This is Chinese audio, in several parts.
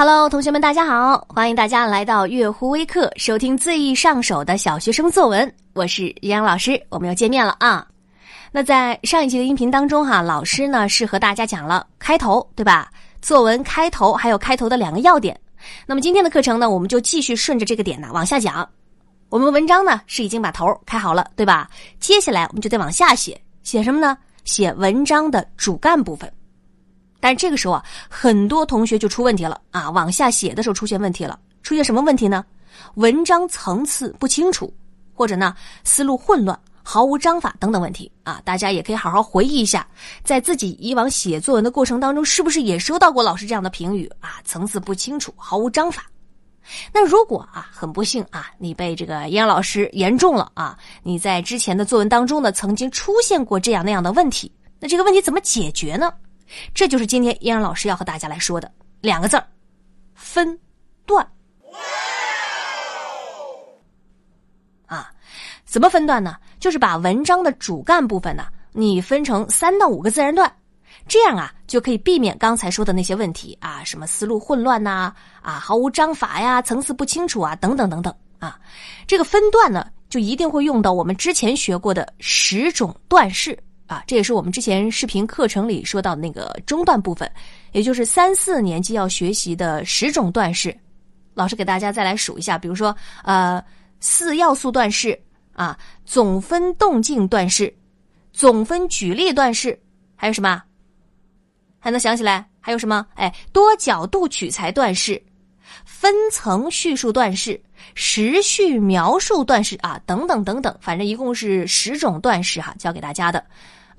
Hello，同学们，大家好！欢迎大家来到月湖微课，收听最易上手的小学生作文。我是杨洋老师，我们又见面了啊！那在上一集的音频当中，哈，老师呢是和大家讲了开头，对吧？作文开头还有开头的两个要点。那么今天的课程呢，我们就继续顺着这个点呢往下讲。我们文章呢是已经把头开好了，对吧？接下来我们就得往下写，写什么呢？写文章的主干部分。但这个时候啊，很多同学就出问题了啊！往下写的时候出现问题了，出现什么问题呢？文章层次不清楚，或者呢思路混乱、毫无章法等等问题啊！大家也可以好好回忆一下，在自己以往写作文的过程当中，是不是也收到过老师这样的评语啊？层次不清楚，毫无章法。那如果啊，很不幸啊，你被这个燕老师言中了啊，你在之前的作文当中呢，曾经出现过这样那样的问题，那这个问题怎么解决呢？这就是今天依然老师要和大家来说的两个字儿：分段。啊，怎么分段呢？就是把文章的主干部分呢，你分成三到五个自然段，这样啊，就可以避免刚才说的那些问题啊，什么思路混乱呐，啊，毫无章法呀，层次不清楚啊，等等等等啊。这个分段呢，就一定会用到我们之前学过的十种段式。啊，这也是我们之前视频课程里说到的那个中段部分，也就是三四年级要学习的十种段式。老师给大家再来数一下，比如说，呃，四要素段式啊，总分动静段式，总分举例段式，还有什么？还能想起来？还有什么？哎，多角度取材段式，分层叙述段式，时序描述段式啊，等等等等，反正一共是十种段式哈，教给大家的。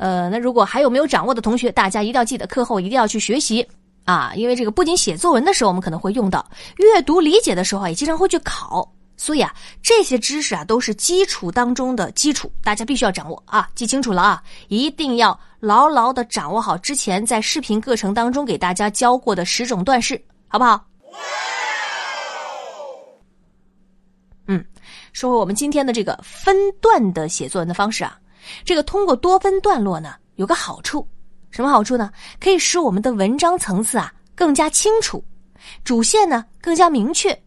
呃，那如果还有没有掌握的同学，大家一定要记得课后一定要去学习啊！因为这个不仅写作文的时候我们可能会用到，阅读理解的时候也经常会去考，所以啊，这些知识啊都是基础当中的基础，大家必须要掌握啊！记清楚了啊，一定要牢牢的掌握好之前在视频课程当中给大家教过的十种段式，好不好？嗯，说回我们今天的这个分段的写作文的方式啊。这个通过多分段落呢，有个好处，什么好处呢？可以使我们的文章层次啊更加清楚，主线呢更加明确，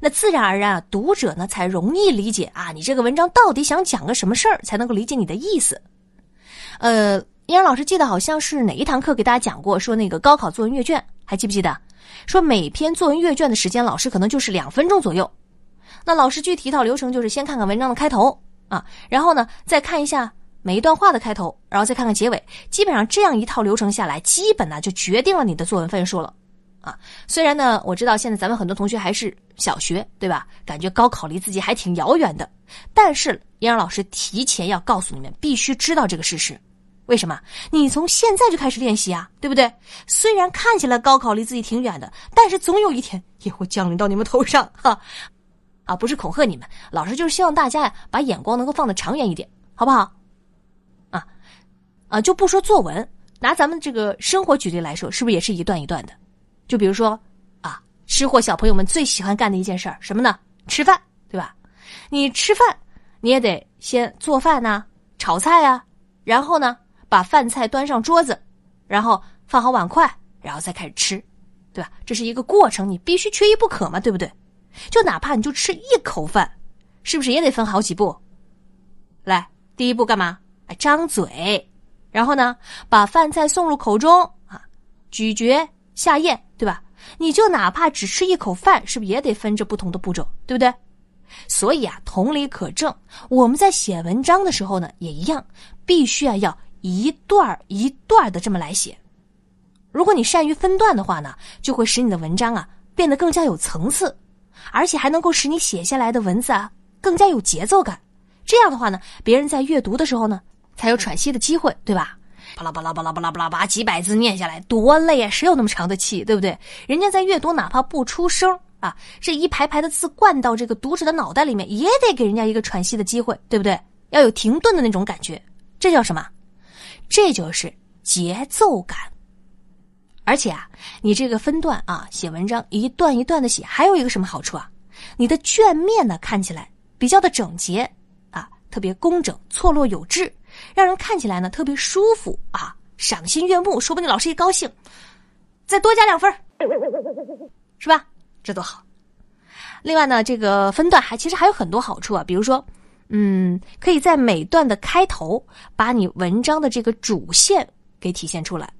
那自然而然啊，读者呢才容易理解啊，你这个文章到底想讲个什么事儿，才能够理解你的意思。呃，依然老师记得好像是哪一堂课给大家讲过，说那个高考作文阅卷，还记不记得？说每篇作文阅卷的时间，老师可能就是两分钟左右。那老师具体一套流程就是先看看文章的开头。啊，然后呢，再看一下每一段话的开头，然后再看看结尾，基本上这样一套流程下来，基本呢就决定了你的作文分数了。啊，虽然呢，我知道现在咱们很多同学还是小学，对吧？感觉高考离自己还挺遥远的，但是嫣然老师提前要告诉你们，必须知道这个事实。为什么？你从现在就开始练习啊，对不对？虽然看起来高考离自己挺远的，但是总有一天也会降临到你们头上，哈。啊不是恐吓你们，老师就是希望大家呀，把眼光能够放得长远一点，好不好？啊，啊，就不说作文，拿咱们这个生活举例来说，是不是也是一段一段的？就比如说啊，吃货小朋友们最喜欢干的一件事儿，什么呢？吃饭，对吧？你吃饭，你也得先做饭呐，炒菜呀，然后呢，把饭菜端上桌子，然后放好碗筷，然后再开始吃，对吧？这是一个过程，你必须缺一不可嘛，对不对？就哪怕你就吃一口饭，是不是也得分好几步？来，第一步干嘛？哎，张嘴，然后呢，把饭菜送入口中啊，咀嚼下咽，对吧？你就哪怕只吃一口饭，是不是也得分着不同的步骤，对不对？所以啊，同理可证，我们在写文章的时候呢，也一样，必须啊要一段一段的这么来写。如果你善于分段的话呢，就会使你的文章啊变得更加有层次。而且还能够使你写下来的文字啊更加有节奏感，这样的话呢，别人在阅读的时候呢，才有喘息的机会，对吧？巴拉巴拉巴拉巴拉巴拉把几百字念下来，多累啊！谁有那么长的气，对不对？人家在阅读，哪怕不出声啊，这一排排的字灌到这个读者的脑袋里面，也得给人家一个喘息的机会，对不对？要有停顿的那种感觉，这叫什么？这就是节奏感。而且啊，你这个分段啊，写文章一段一段的写，还有一个什么好处啊？你的卷面呢看起来比较的整洁啊，特别工整，错落有致，让人看起来呢特别舒服啊，赏心悦目。说不定老师一高兴，再多加两分是吧？这多好。另外呢，这个分段还其实还有很多好处啊，比如说，嗯，可以在每段的开头把你文章的这个主线给体现出来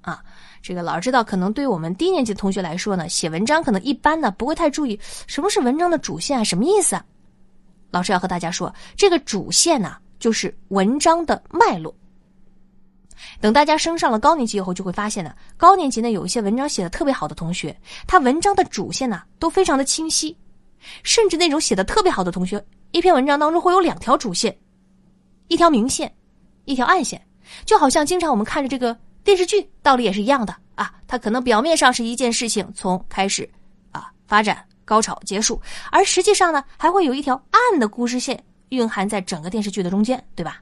啊。这个老师知道，可能对于我们低年级的同学来说呢，写文章可能一般呢不会太注意什么是文章的主线啊，什么意思啊？老师要和大家说，这个主线呢就是文章的脉络。等大家升上了高年级以后，就会发现呢，高年级呢有一些文章写的特别好的同学，他文章的主线呢都非常的清晰。甚至那种写的特别好的同学，一篇文章当中会有两条主线，一条明线，一条暗线，就好像经常我们看着这个电视剧，道理也是一样的啊。它可能表面上是一件事情从开始啊发展高潮结束，而实际上呢，还会有一条暗的故事线蕴含在整个电视剧的中间，对吧？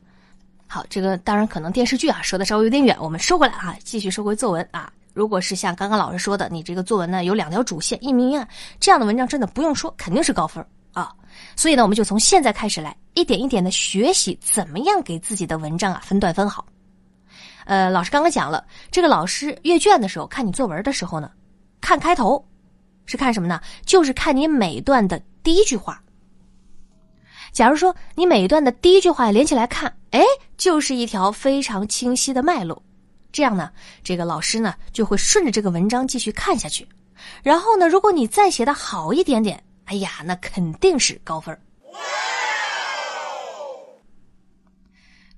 好，这个当然可能电视剧啊说的稍微有点远，我们收回来啊，继续收回作文啊。如果是像刚刚老师说的，你这个作文呢有两条主线，一明一暗，这样的文章真的不用说，肯定是高分啊。所以呢，我们就从现在开始来一点一点的学习，怎么样给自己的文章啊分段分好。呃，老师刚刚讲了，这个老师阅卷的时候看你作文的时候呢，看开头是看什么呢？就是看你每段的第一句话。假如说你每一段的第一句话连起来看，哎，就是一条非常清晰的脉络。这样呢，这个老师呢就会顺着这个文章继续看下去，然后呢，如果你再写的好一点点，哎呀，那肯定是高分。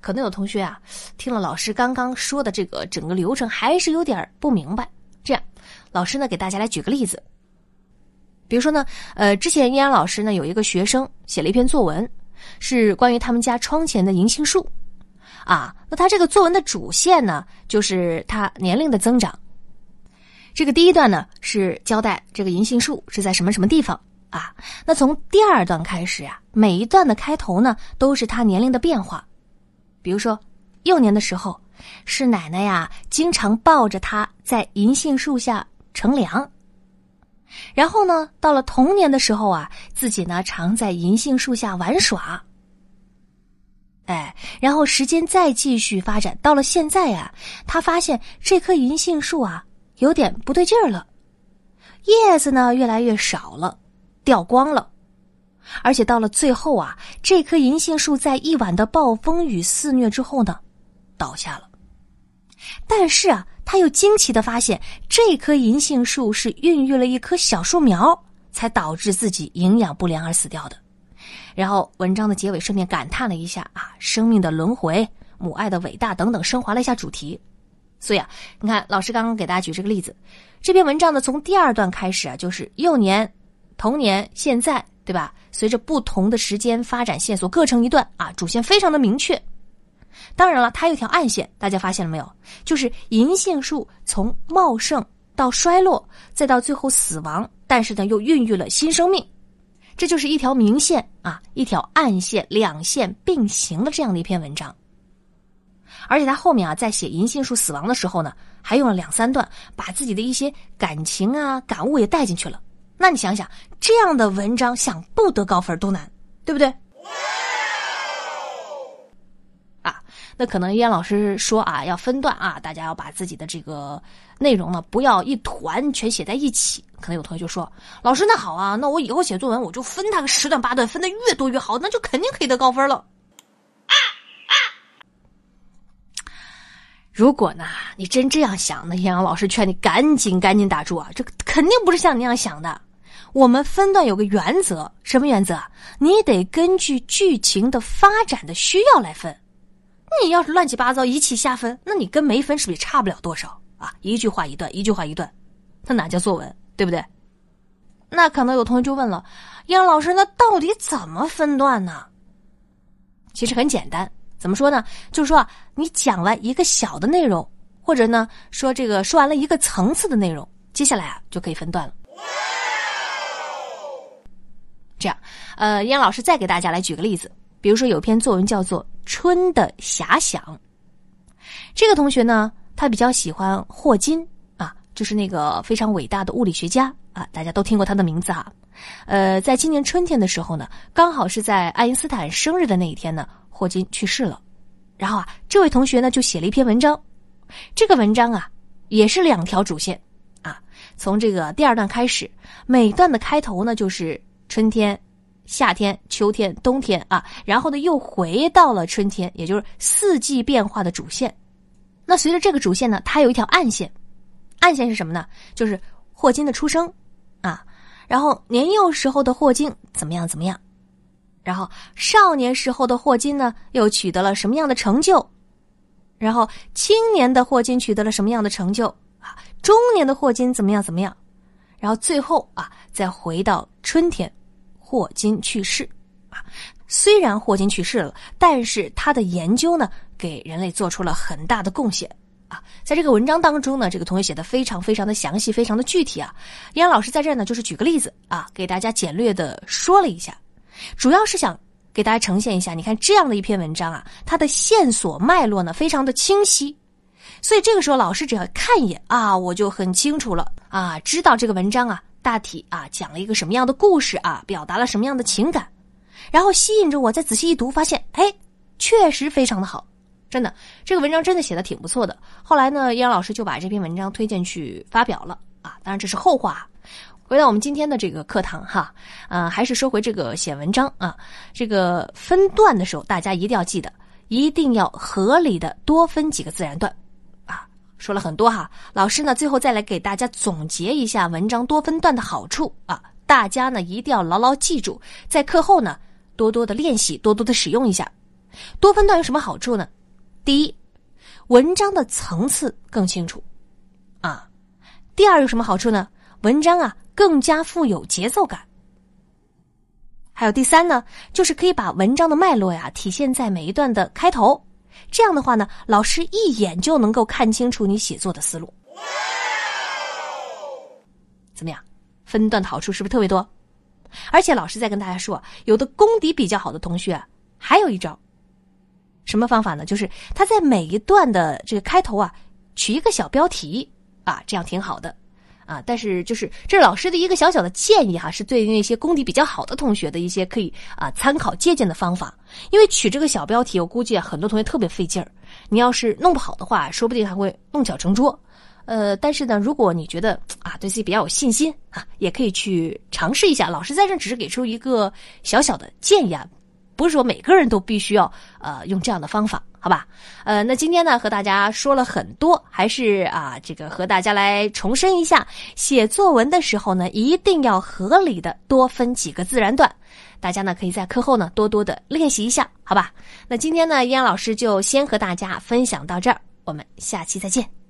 可能有同学啊，听了老师刚刚说的这个整个流程，还是有点不明白。这样，老师呢给大家来举个例子，比如说呢，呃，之前依然老师呢有一个学生写了一篇作文，是关于他们家窗前的银杏树。啊，那他这个作文的主线呢，就是他年龄的增长。这个第一段呢是交代这个银杏树是在什么什么地方啊？那从第二段开始啊，每一段的开头呢都是他年龄的变化。比如说，幼年的时候是奶奶呀，经常抱着他在银杏树下乘凉。然后呢，到了童年的时候啊，自己呢常在银杏树下玩耍。哎，然后时间再继续发展，到了现在呀，他发现这棵银杏树啊有点不对劲儿了，叶子呢越来越少了，掉光了，而且到了最后啊，这棵银杏树在一晚的暴风雨肆虐之后呢，倒下了。但是啊，他又惊奇的发现，这棵银杏树是孕育了一棵小树苗，才导致自己营养不良而死掉的。然后文章的结尾顺便感叹了一下啊，生命的轮回、母爱的伟大等等，升华了一下主题。所以啊，你看老师刚刚给大家举这个例子，这篇文章呢从第二段开始啊，就是幼年、童年、现在，对吧？随着不同的时间发展线索各成一段啊，主线非常的明确。当然了，它有条暗线，大家发现了没有？就是银杏树从茂盛到衰落，再到最后死亡，但是呢又孕育了新生命。这就是一条明线啊，一条暗线，两线并行的这样的一篇文章。而且他后面啊，在写银杏树死亡的时候呢，还用了两三段，把自己的一些感情啊、感悟也带进去了。那你想想，这样的文章想不得高分都难，对不对？啊那可能燕老师说啊，要分段啊，大家要把自己的这个内容呢，不要一团全写在一起。可能有同学就说：“老师，那好啊，那我以后写作文我就分它个十段八段，分的越多越好，那就肯定可以得高分了。”如果呢，你真这样想，那杨洋老师劝你赶紧赶紧打住啊！这肯定不是像你那样想的。我们分段有个原则，什么原则？你得根据剧情的发展的需要来分。你要是乱七八糟一气瞎分，那你跟没分是不是也差不了多少啊？一句话一段，一句话一段，那哪叫作文，对不对？那可能有同学就问了，杨老师，那到底怎么分段呢？其实很简单，怎么说呢？就是说，你讲完一个小的内容，或者呢，说这个说完了一个层次的内容，接下来啊就可以分段了。这样，呃，燕老师再给大家来举个例子。比如说有篇作文叫做《春的遐想》，这个同学呢，他比较喜欢霍金啊，就是那个非常伟大的物理学家啊，大家都听过他的名字哈。呃，在今年春天的时候呢，刚好是在爱因斯坦生日的那一天呢，霍金去世了。然后啊，这位同学呢就写了一篇文章，这个文章啊也是两条主线啊，从这个第二段开始，每段的开头呢就是春天、夏天、秋天、冬天啊，然后呢又回到了春天，也就是四季变化的主线。那随着这个主线呢，它有一条暗线，暗线是什么呢？就是霍金的出生啊，然后年幼时候的霍金怎么样怎么样，然后少年时候的霍金呢又取得了什么样的成就，然后青年的霍金取得了什么样的成就？啊，中年的霍金怎么样怎么样，然后最后啊再回到春天，霍金去世啊。虽然霍金去世了，但是他的研究呢，给人类做出了很大的贡献啊！在这个文章当中呢，这个同学写的非常非常的详细，非常的具体啊。李阳老师在这儿呢，就是举个例子啊，给大家简略的说了一下，主要是想给大家呈现一下，你看这样的一篇文章啊，它的线索脉络呢，非常的清晰，所以这个时候老师只要看一眼啊，我就很清楚了啊，知道这个文章啊，大体啊讲了一个什么样的故事啊，表达了什么样的情感。然后吸引着我，再仔细一读，发现，哎，确实非常的好，真的，这个文章真的写的挺不错的。后来呢，央老师就把这篇文章推荐去发表了啊，当然这是后话。回到我们今天的这个课堂哈，呃，还是说回这个写文章啊，这个分段的时候，大家一定要记得，一定要合理的多分几个自然段。说了很多哈，老师呢最后再来给大家总结一下文章多分段的好处啊，大家呢一定要牢牢记住，在课后呢。多多的练习，多多的使用一下。多分段有什么好处呢？第一，文章的层次更清楚啊。第二，有什么好处呢？文章啊更加富有节奏感。还有第三呢，就是可以把文章的脉络呀体现在每一段的开头。这样的话呢，老师一眼就能够看清楚你写作的思路。怎么样？分段的好处是不是特别多？而且老师再跟大家说，有的功底比较好的同学，还有一招，什么方法呢？就是他在每一段的这个开头啊，取一个小标题啊，这样挺好的啊。但是就是这是老师的一个小小的建议哈，是对那些功底比较好的同学的一些可以啊参考借鉴的方法。因为取这个小标题，我估计很多同学特别费劲儿，你要是弄不好的话，说不定还会弄巧成拙。呃，但是呢，如果你觉得啊，对自己比较有信心啊，也可以去尝试一下。老师在这只是给出一个小小的建议啊，不是说每个人都必须要呃用这样的方法，好吧？呃，那今天呢和大家说了很多，还是啊这个和大家来重申一下，写作文的时候呢，一定要合理的多分几个自然段。大家呢可以在课后呢多多的练习一下，好吧？那今天呢，燕老师就先和大家分享到这儿，我们下期再见。